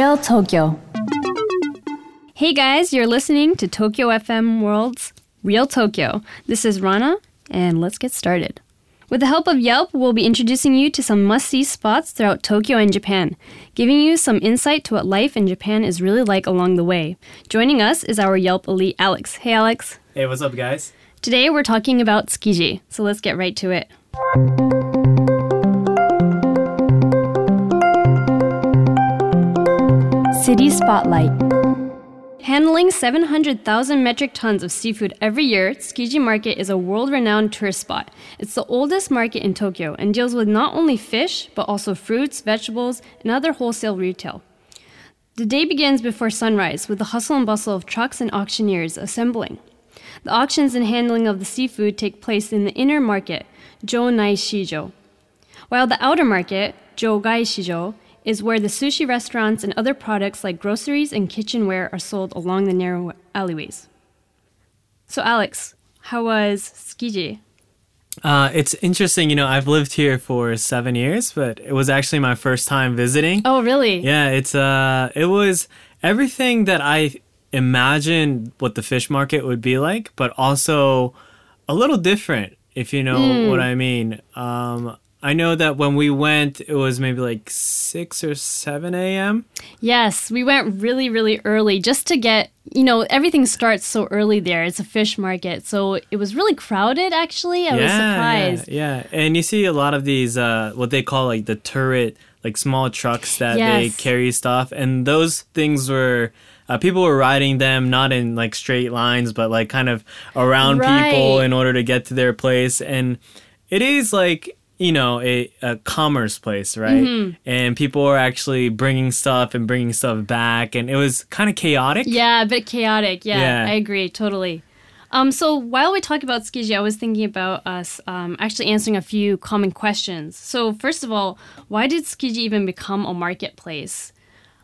Real Tokyo. Hey guys, you're listening to Tokyo FM World's Real Tokyo. This is Rana, and let's get started. With the help of Yelp, we'll be introducing you to some must see spots throughout Tokyo and Japan, giving you some insight to what life in Japan is really like along the way. Joining us is our Yelp elite Alex. Hey Alex. Hey, what's up, guys? Today we're talking about Tsukiji, so let's get right to it. City Spotlight. Handling 700,000 metric tons of seafood every year, Tsukiji Market is a world renowned tourist spot. It's the oldest market in Tokyo and deals with not only fish, but also fruits, vegetables, and other wholesale retail. The day begins before sunrise with the hustle and bustle of trucks and auctioneers assembling. The auctions and handling of the seafood take place in the inner market, Jonai Shijo, while the outer market, Jogai Shijo, is where the sushi restaurants and other products like groceries and kitchenware are sold along the narrow alleyways. So, Alex, how was Tsukiji? Uh, it's interesting, you know, I've lived here for seven years, but it was actually my first time visiting. Oh, really? Yeah, it's uh, it was everything that I imagined what the fish market would be like, but also a little different, if you know what I mean. Um, I know that when we went, it was maybe like six or seven a.m. Yes, we went really, really early just to get, you know, everything starts so early there. It's a fish market. So it was really crowded, actually. I was surprised. Yeah, yeah, and you see a lot of these uh, what they call like the turret, like small trucks that they carry stuff, and those things were. Uh, people were riding them not in like straight lines, but like kind of around people in order to get to their place. And it is like you know a, a commerce place, right? Mm-hmm. And people were actually bringing stuff and bringing stuff back, and it was kind of chaotic. Yeah, a bit chaotic. Yeah, Yeah. I agree totally. Um, so while we talk about Tsukiji, I was thinking about us um, actually answering a few common questions. So first of all, why did Tsukiji even become a marketplace?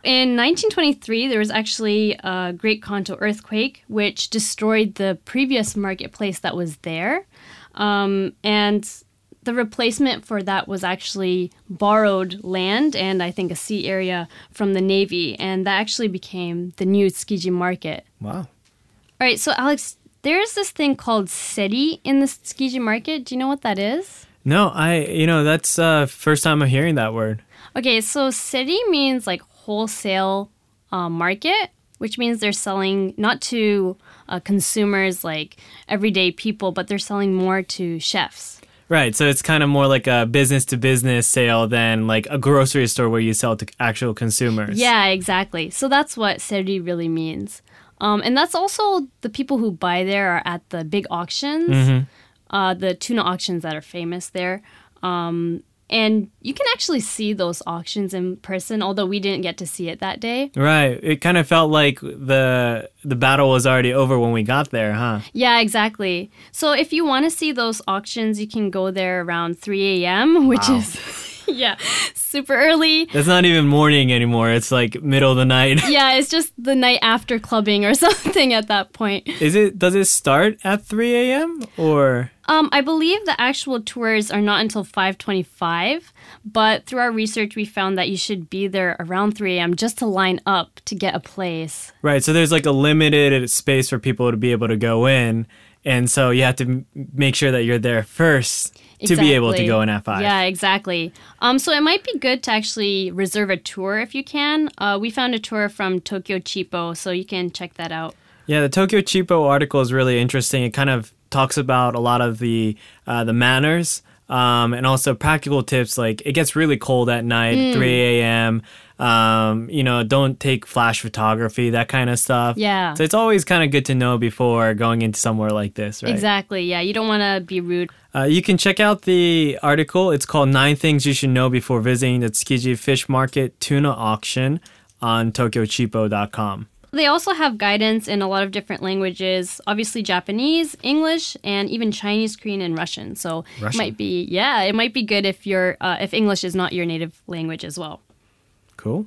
In 1923, there was actually a Great Kanto earthquake, which destroyed the previous marketplace that was there. Um, and the replacement for that was actually borrowed land and I think a sea area from the Navy. And that actually became the new Tsukiji market. Wow. All right, so Alex, there's this thing called seri in the Tsukiji market. Do you know what that is? No, I you know that's uh first time I'm hearing that word. Okay, so seri means like wholesale uh, market, which means they're selling not to uh, consumers like everyday people, but they're selling more to chefs. Right, so it's kind of more like a business to business sale than like a grocery store where you sell to actual consumers. Yeah, exactly. So that's what seri really means. Um, and that's also the people who buy there are at the big auctions, uh, the tuna auctions that are famous there. Um, and you can actually see those auctions in person, although we didn't get to see it that day. Right. It kind of felt like the the battle was already over when we got there, huh? Yeah, exactly. So if you want to see those auctions, you can go there around 3 a.m., which is, yeah, super early. It's not even morning anymore. It's like middle of the night. Yeah, it's just the night after clubbing or something at that point. Is it does it start at 3 a.m. or Um, I believe the actual tours are not until 5:25, but through our research we found that you should be there around 3 a.m. just to line up to get a place. Right, so there's like a limited space for people to be able to go in, and so you have to m- make sure that you're there first to be able to go in at 5. Yeah, exactly. Um, so it might be good to actually reserve a tour if you can. Uh, we found a tour from Tokyo Cheapo, so you can check that out. Yeah, the Tokyo Cheapo article is really interesting. It kind of talks about a lot of the uh, the manners um, and also practical tips. Like it gets really cold at night, Mm. 3 a.m. Um, you know, don't take flash photography, that kind of stuff. Yeah. So it's always kind of good to know before going into somewhere like this, right? Exactly. Yeah, you don't want to be rude. Uh, you can check out the article. It's called Nine Things You Should Know Before Visiting the Tsukiji Fish Market Tuna Auction on tokyocheapo.com. They also have guidance in a lot of different languages, obviously Japanese, English, and even Chinese, Korean, and Russian. So it might be yeah, it might be good if you're uh, if English is not your native language as well. Cool.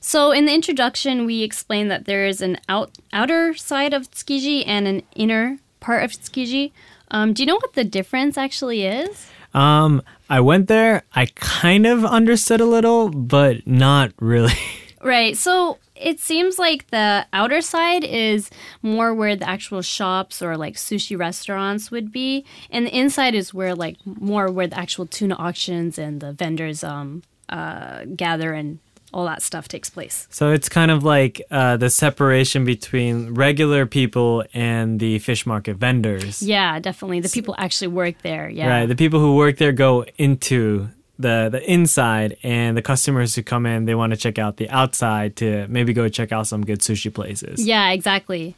So in the introduction, we explained that there is an out outer side of Tsukiji and an inner part of Tsukiji. Um, do you know what the difference actually is? Um, I went there. I kind of understood a little, but not really. Right. So it seems like the outer side is more where the actual shops or like sushi restaurants would be, and the inside is where like more where the actual tuna auctions and the vendors um uh gather and all that stuff takes place. So it's kind of like uh, the separation between regular people and the fish market vendors. Yeah, definitely. The people actually work there. Yeah. Right. The people who work there go into the the inside, and the customers who come in, they want to check out the outside to maybe go check out some good sushi places. Yeah, exactly.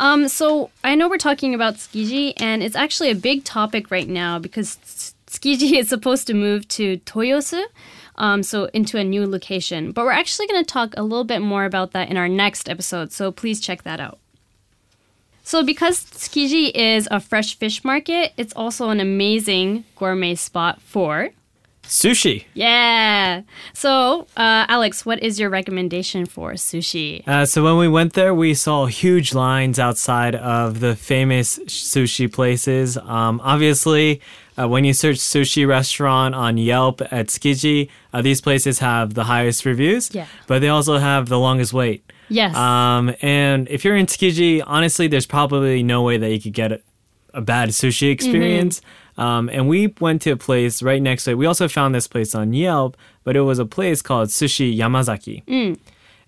Um, so I know we're talking about Tsukiji, and it's actually a big topic right now because Ts- Tsukiji is supposed to move to Toyosu, um, so into a new location. But we're actually going to talk a little bit more about that in our next episode, so please check that out. So, because Tsukiji is a fresh fish market, it's also an amazing gourmet spot for Sushi. yeah. So, uh, Alex, what is your recommendation for sushi? Uh, so when we went there, we saw huge lines outside of the famous sushi places. Um, obviously, uh, when you search sushi restaurant on Yelp at Tsukiji, uh, these places have the highest reviews. Yeah. But they also have the longest wait. Yes. Um, and if you're in Tsukiji, honestly, there's probably no way that you could get a, a bad sushi experience. Um, and we went to a place right next to it. We also found this place on Yelp, but it was a place called Sushi Yamazaki.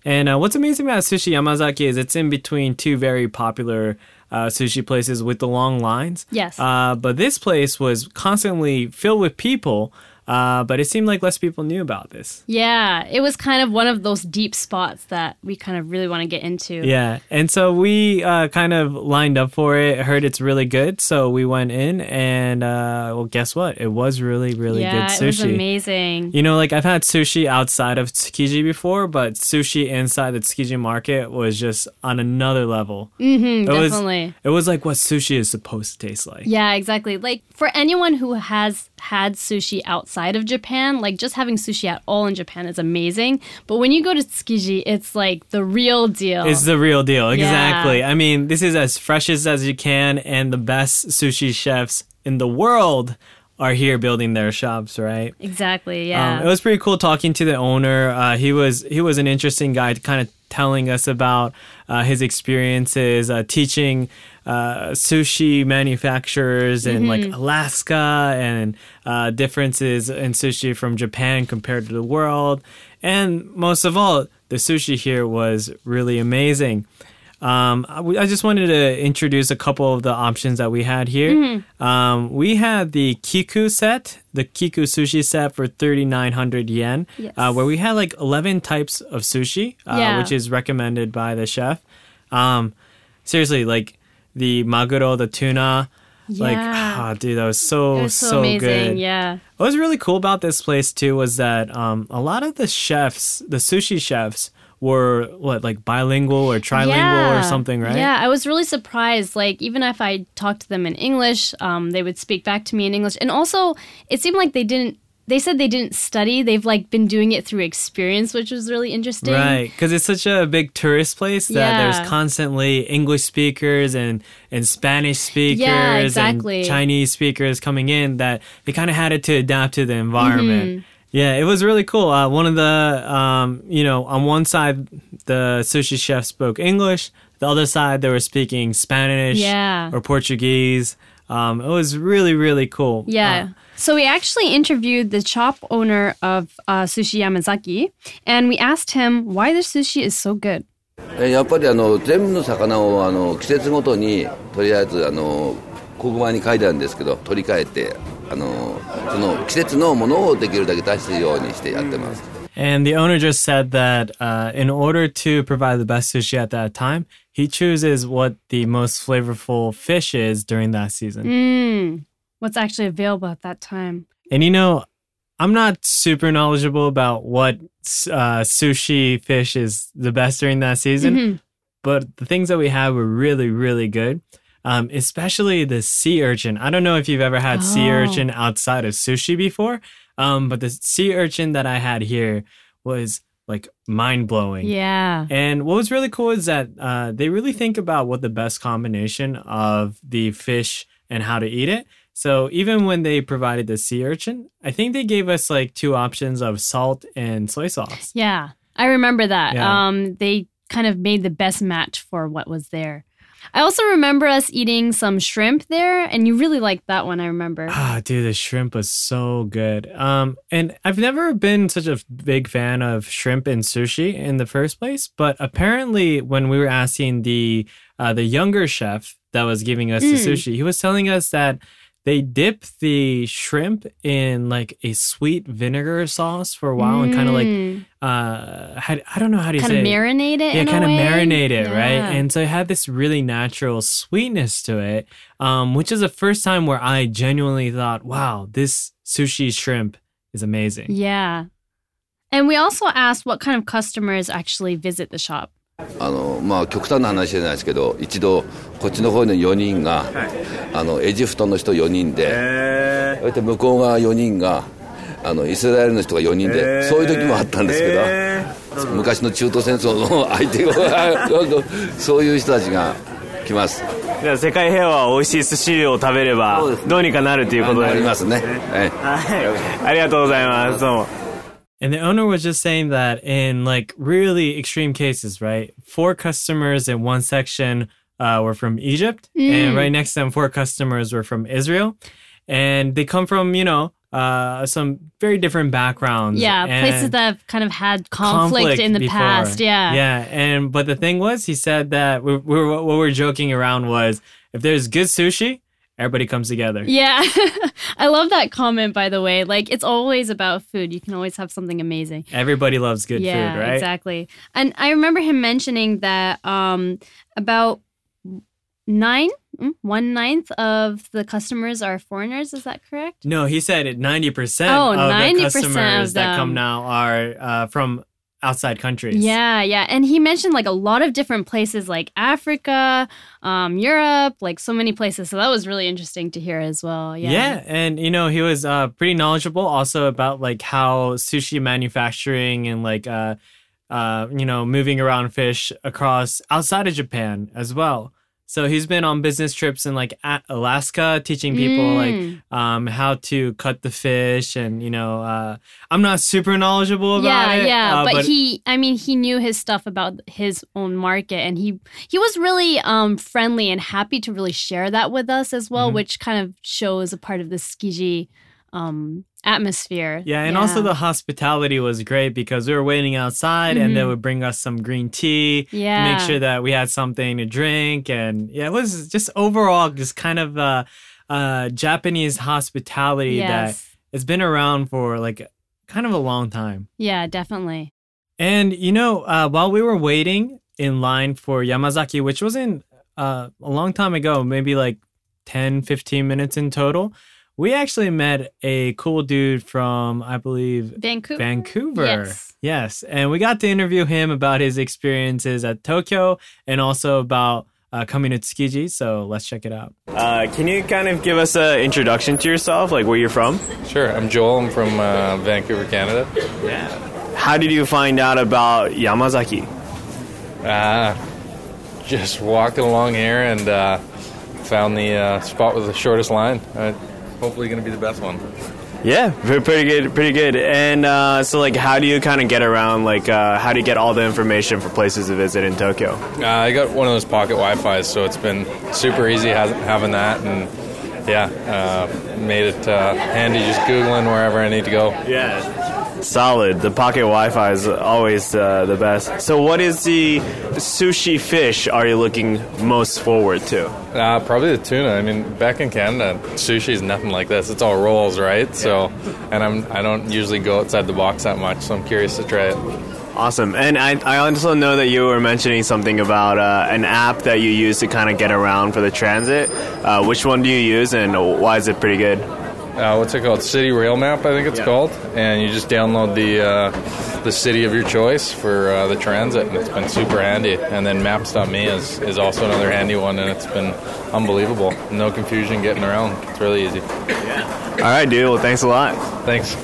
And uh, what's amazing about Sushi Yamazaki is it's in between two very popular uh, sushi places with the long lines. Yes. Uh, but this place was constantly filled with people, uh, but it seemed like less people knew about this. Yeah, it was kind of one of those deep spots that we kind of really want to get into. Yeah, and so we uh, kind of lined up for it. Heard it's really good, so we went in, and uh, well, guess what? It was really, really yeah, good it was sushi. amazing. You know, like I've had sushi outside of Tsukiji before, but sushi inside the Tsukiji market was just on another level. Mm, It was- definitely. It was like what sushi is supposed to taste like. Yeah, exactly. Like for anyone who has had sushi outside of Japan, like just having sushi at all in Japan is amazing. But when you go to Tsukiji, it's like the real deal. It's the real deal. Exactly. Yeah. I mean, this is as fresh as, as you can, and the best sushi chefs in the world are here building their shops, right? exactly. Yeah. Um, it was pretty cool talking to the owner. Uh, he was he was an interesting guy, kind of telling us about uh, his experiences uh, teaching uh, sushi manufacturers in like Alaska and uh, differences in sushi from Japan compared to the world, and most of all, the sushi here was really amazing. Um, I I just wanted to introduce a couple of the options that we had here. Um, we had the Kiku set, the Kiku sushi set for 3,900 yen, Yes. uh, where we had like 11 types of sushi, uh, Yeah. which is recommended by the chef. Um, seriously, like the maguro, the tuna, like, Yeah. ah, dude, that was so, it was so, so amazing. good. Yeah. What was really cool about this place too was that um, a lot of the chefs, the sushi chefs, were what like bilingual or trilingual or something, right? Yeah, I was really surprised. Like, even if I talked to them in English, um, they would speak back to me in English. And also, it seemed like they didn't. They said they didn't study. They've like been doing it through experience, which was really interesting. Right, because it's such a big tourist place that Yeah. there's constantly English speakers and, and Spanish speakers yeah, exactly. and Chinese speakers coming in that they kind of had it to adapt to the environment. Mm-hmm. Yeah, it was really cool. Uh, one of the, um, you know, on one side, the sushi chef spoke English. The other side, they were speaking Spanish Yeah. or Portuguese. Um, it was really, really cool. Yeah. Uh, so we actually interviewed the shop owner of uh, Sushi Yamazaki, and we asked him why the sushi is so good. えーやっぱりあの全部の魚をあの季節ごとにとりあえずあの黒板に書いてあるんですけど取り替えてあのその季節のものをできるだけ出すようにしてやってます。And the owner just said that uh, in order to provide the best sushi at that time, he chooses what the most flavorful fish is during that season. Mm, what's actually available at that time? And you know, I'm not super knowledgeable about what uh, sushi fish is the best during that season, Mhm. but the things that we had were really, really good. Um, especially the sea urchin. I don't know if you've ever had sea Oh. urchin outside of sushi before, um, but the sea urchin that I had here was like mind blowing. Yeah. And what was really cool is that uh, they really think about what the best combination of the fish and how to eat it. So even when they provided the sea urchin, I think they gave us like two options of salt and soy sauce. Yeah. I remember that. Yeah. Um, they kind of made the best match for what was there. I also remember us eating some shrimp there, and you really liked that one, I remember. Ah, dude, the shrimp was so good. Um, and I've never been such a big fan of shrimp and sushi in the first place, but apparently when we were asking the uh, the younger chef that was giving us the Mm. sushi, he was telling us that they dip the shrimp in like a sweet vinegar sauce for a while and kind of like Mm. uh, how, I don't know how to kind say of marinate it. Yeah, kind of marinate it, Yeah. right? And so it had this really natural sweetness to it, um, which is the first time where I genuinely thought, wow, this sushi shrimp is amazing. yeah. And we also asked what kind of customers actually visit the shop. あのまあ極端な話じゃないですけど一度こっちの方の4人が、あのエジプトの人4人で、そして向こう側4人があのイスラエルの人が4人で、そういう時もあったんですけど、昔の中東戦争の相手が そういう人たちが来ます。じゃあ世界平和は美味しい寿司を食べればどうにかなるということで。ありますね、はい。はい。ありがとうございます。どうも。And the owner was just saying that in like really extreme cases, right? Four customers in one section uh, were from Egypt, and right next to them, four customers were from Israel, and they come from you know uh, some very different backgrounds. Yeah, places that have kind of had conflict, in the before. past. Yeah. yeah. And but the thing was, he said that we, we were, what we were joking around was if there's good sushi, everybody comes together. Yeah. I love that comment, by the way. Like, it's always about food. You can always have something amazing. Everybody loves good yeah, food, right? exactly. And I remember him mentioning that um, about nine, mm, one ninth of the customers are foreigners. Is that correct? No, he said it. Ninety percent Oh, of 90% the of customers that come now are uh, from outside countries. Yeah, yeah. And he mentioned like a lot of different places like Africa, um, Europe, like so many places. So that was really interesting to hear as well. Yeah. Yeah, and you know he was uh, pretty knowledgeable also about like how sushi manufacturing and like uh, uh, you know moving around fish across outside of Japan as well. So he's been on business trips in like Alaska, teaching people Mm. like um, how to cut the fish, and you know uh, I'm not super knowledgeable about yeah, it. yeah, uh, but, he, I mean, he knew his stuff about his own market, and he he was really um friendly and happy to really share that with us as well, Mhm. which kind of shows a part of the Tsukiji um atmosphere. Yeah, and also the hospitality was great because we were waiting outside and they Mhm. would bring us some green tea yeah, make sure that we had something to drink. And yeah, it was just overall just kind of uh, uh, Japanese hospitality that yes, has been around for like kind of a long time. yeah, definitely. And you know, uh, while we were waiting in line for Yamazaki, which wasn't uh, a long time ago, maybe like 10, 15 minutes in total, we actually met a cool dude from, I believe, Vancouver. Vancouver. Yes. Yes. And we got to interview him about his experiences at Tokyo and also about uh, coming to Tsukiji. So let's check it out. Uh, can you kind of give us an introduction to yourself, like where you're from? Sure, I'm Joel. I'm from uh, Vancouver, Canada. Yeah. How did you find out about Yamazaki? Uh, just walking along here and uh, found the uh, spot with the shortest line. Uh, hopefully, going to be the best one. Yeah, pretty good, pretty good. And uh, so, like, how do you kind of get around? Like, uh, how do you get all the information for places to visit in Tokyo? Uh, I got one of those pocket Wi-Fi's, so it's been super easy has- having that, and yeah, uh, made it uh, handy just googling wherever I need to go. Yeah, solid. The pocket Wi-Fi is always uh, the best. So, what is the sushi fish are you looking most forward to? Uh, probably the tuna. I mean, back in Canada, sushi is nothing like this. It's all rolls, right? So, and I'm I don't usually go outside the box that much, so I'm curious to try it. Awesome. And I, I also know that you were mentioning something about uh, an app that you use to kind of get around for the transit. Uh, which one do you use, and why is it pretty good? Uh, what's it called? City Rail Map, I think it's Yeah. called. And you just download the uh, the city of your choice for uh, the transit, and it's been super handy. And then Maps.me is, is also another handy one, and it's been unbelievable. No confusion getting around. It's really easy. Yeah. All right, dude. Well, thanks a lot. Thanks.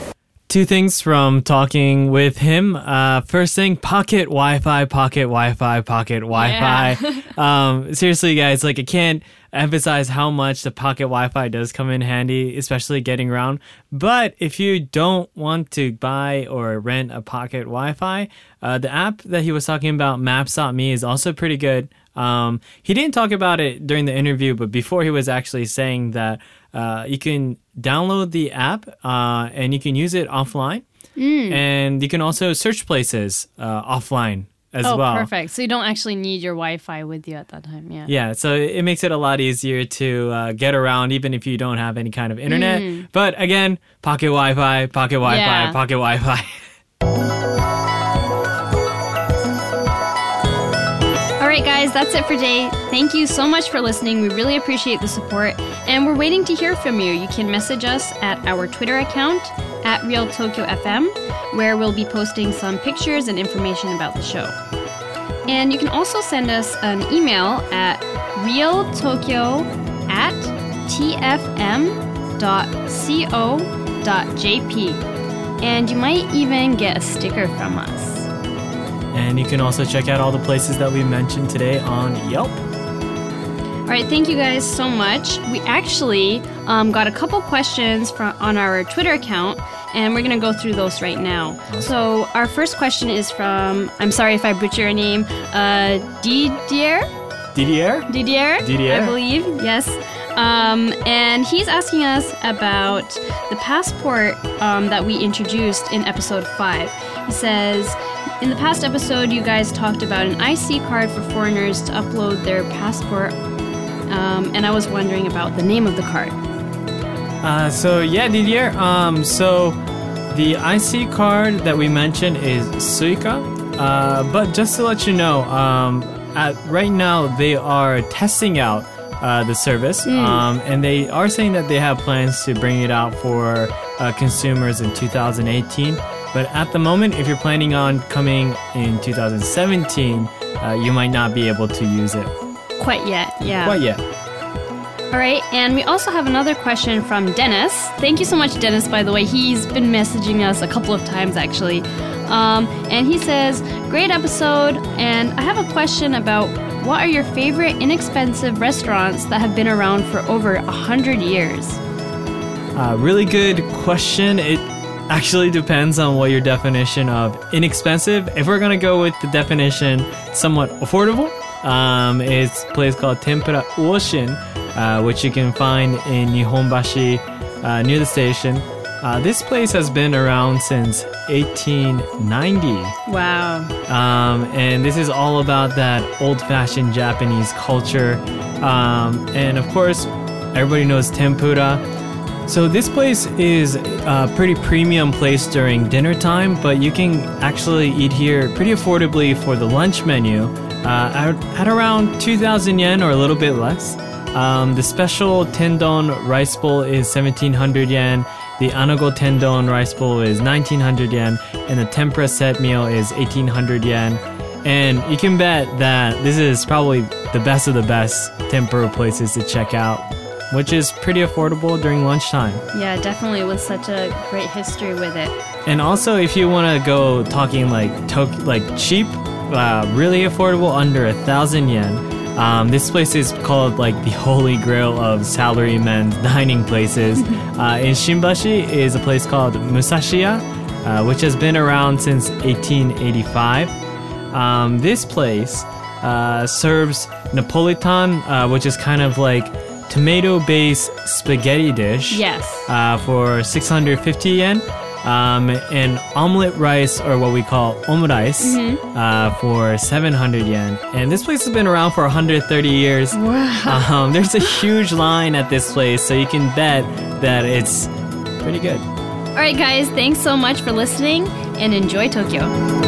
two things from talking with him. Uh, first thing, pocket Wi-Fi, pocket Wi-Fi, pocket Wi-Fi. um, seriously, guys, like I can't emphasize how much the pocket Wi-Fi does come in handy, especially getting around. But if you don't want to buy or rent a pocket Wi-Fi, uh, the app that he was talking about, Maps.me, is also pretty good. Um, he didn't talk about it during the interview, but before he was actually saying that uh, you can download the app uh, and you can use it offline, and you can also search places uh, offline as oh, well. perfect. So you don't actually need your Wi-Fi with you at that time. Yeah. Yeah, so it makes it a lot easier to uh, get around even if you don't have any kind of internet. But again, pocket Wi-Fi, pocket Wi-Fi, Yeah. pocket Wi-Fi. All right, guys, that's it for today. Thank you so much for listening. We really appreciate the support, and we're waiting to hear from you. You can message us at our Twitter account at Real Tokyo FM, where we'll be posting some pictures and information about the show. And you can also send us an email at realtokyo at tfm.co.jp. And you might even get a sticker from us. and you can also check out all the places that we mentioned today on Yelp. All right, thank you guys so much. We actually um, got a couple questions from on our Twitter account, and we're gonna go through those right now. So our first question is from I'm sorry if I butcher your name, uh, Didier. Didier? Didier, Didier. I believe, yes. Um, and he's asking us about the passport um, that we introduced in episode 5. He says, In the past episode, you guys talked about an IC card for foreigners to upload their passport, um, and I was wondering about the name of the card. Uh, so yeah, Didier. Um, so the IC card that we mentioned is Suica. Uh, but just to let you know, um, at right now they are testing out uh, the service, um, and they are saying that they have plans to bring it out for uh, consumers in 2018. But at the moment, if you're planning on coming in 2017, uh, you might not be able to use it Quite yet, yeah. quite yet. All right, and we also have another question from Dennis. Thank you so much, Dennis, by the way. He's been messaging us a couple of times, actually. Um, and he says, Great episode, and I have a question about what are your favorite inexpensive restaurants that have been around for over a hundred years? Uh, really good question. It actually depends on what your definition of inexpensive. If we're gonna go with the definition somewhat affordable, um, it's a place called Tempura Uoshin, uh, which you can find in Nihonbashi uh, near the station. Uh, this place has been around since 1890. Wow. Um, and this is all about that old fashioned Japanese culture. Um, and of course, everybody knows tempura. So this place is a pretty premium place during dinner time, but you can actually eat here pretty affordably for the lunch menu uh, at, at around 2,000 yen or a little bit less. Um, the special tendon rice bowl is 1,700 yen. The anago tendon rice bowl is 1,900 yen, and the tempura set meal is 1,800 yen. And you can bet that this is probably the best of the best tempura places to check out, which is pretty affordable during lunchtime. Yeah, definitely with such a great history with it. And also, if you want to go talking like tok- like cheap, uh, really affordable, under a thousand yen, um, this place is called like the holy grail of salarymen's dining places. uh, in Shimbashi is a place called Musashiya, uh, which has been around since 1885. Um, this place uh, serves Napolitan, uh, which is kind of like tomato-based spaghetti dish Yes. uh, for 650 yen. Um, and omelet rice, or what we call omurice, uh, for 700 yen. And this place has been around for 130 years. Wow. Um, there's a huge line at this place, so you can bet that it's pretty good. All right, guys, thanks so much for listening and enjoy Tokyo.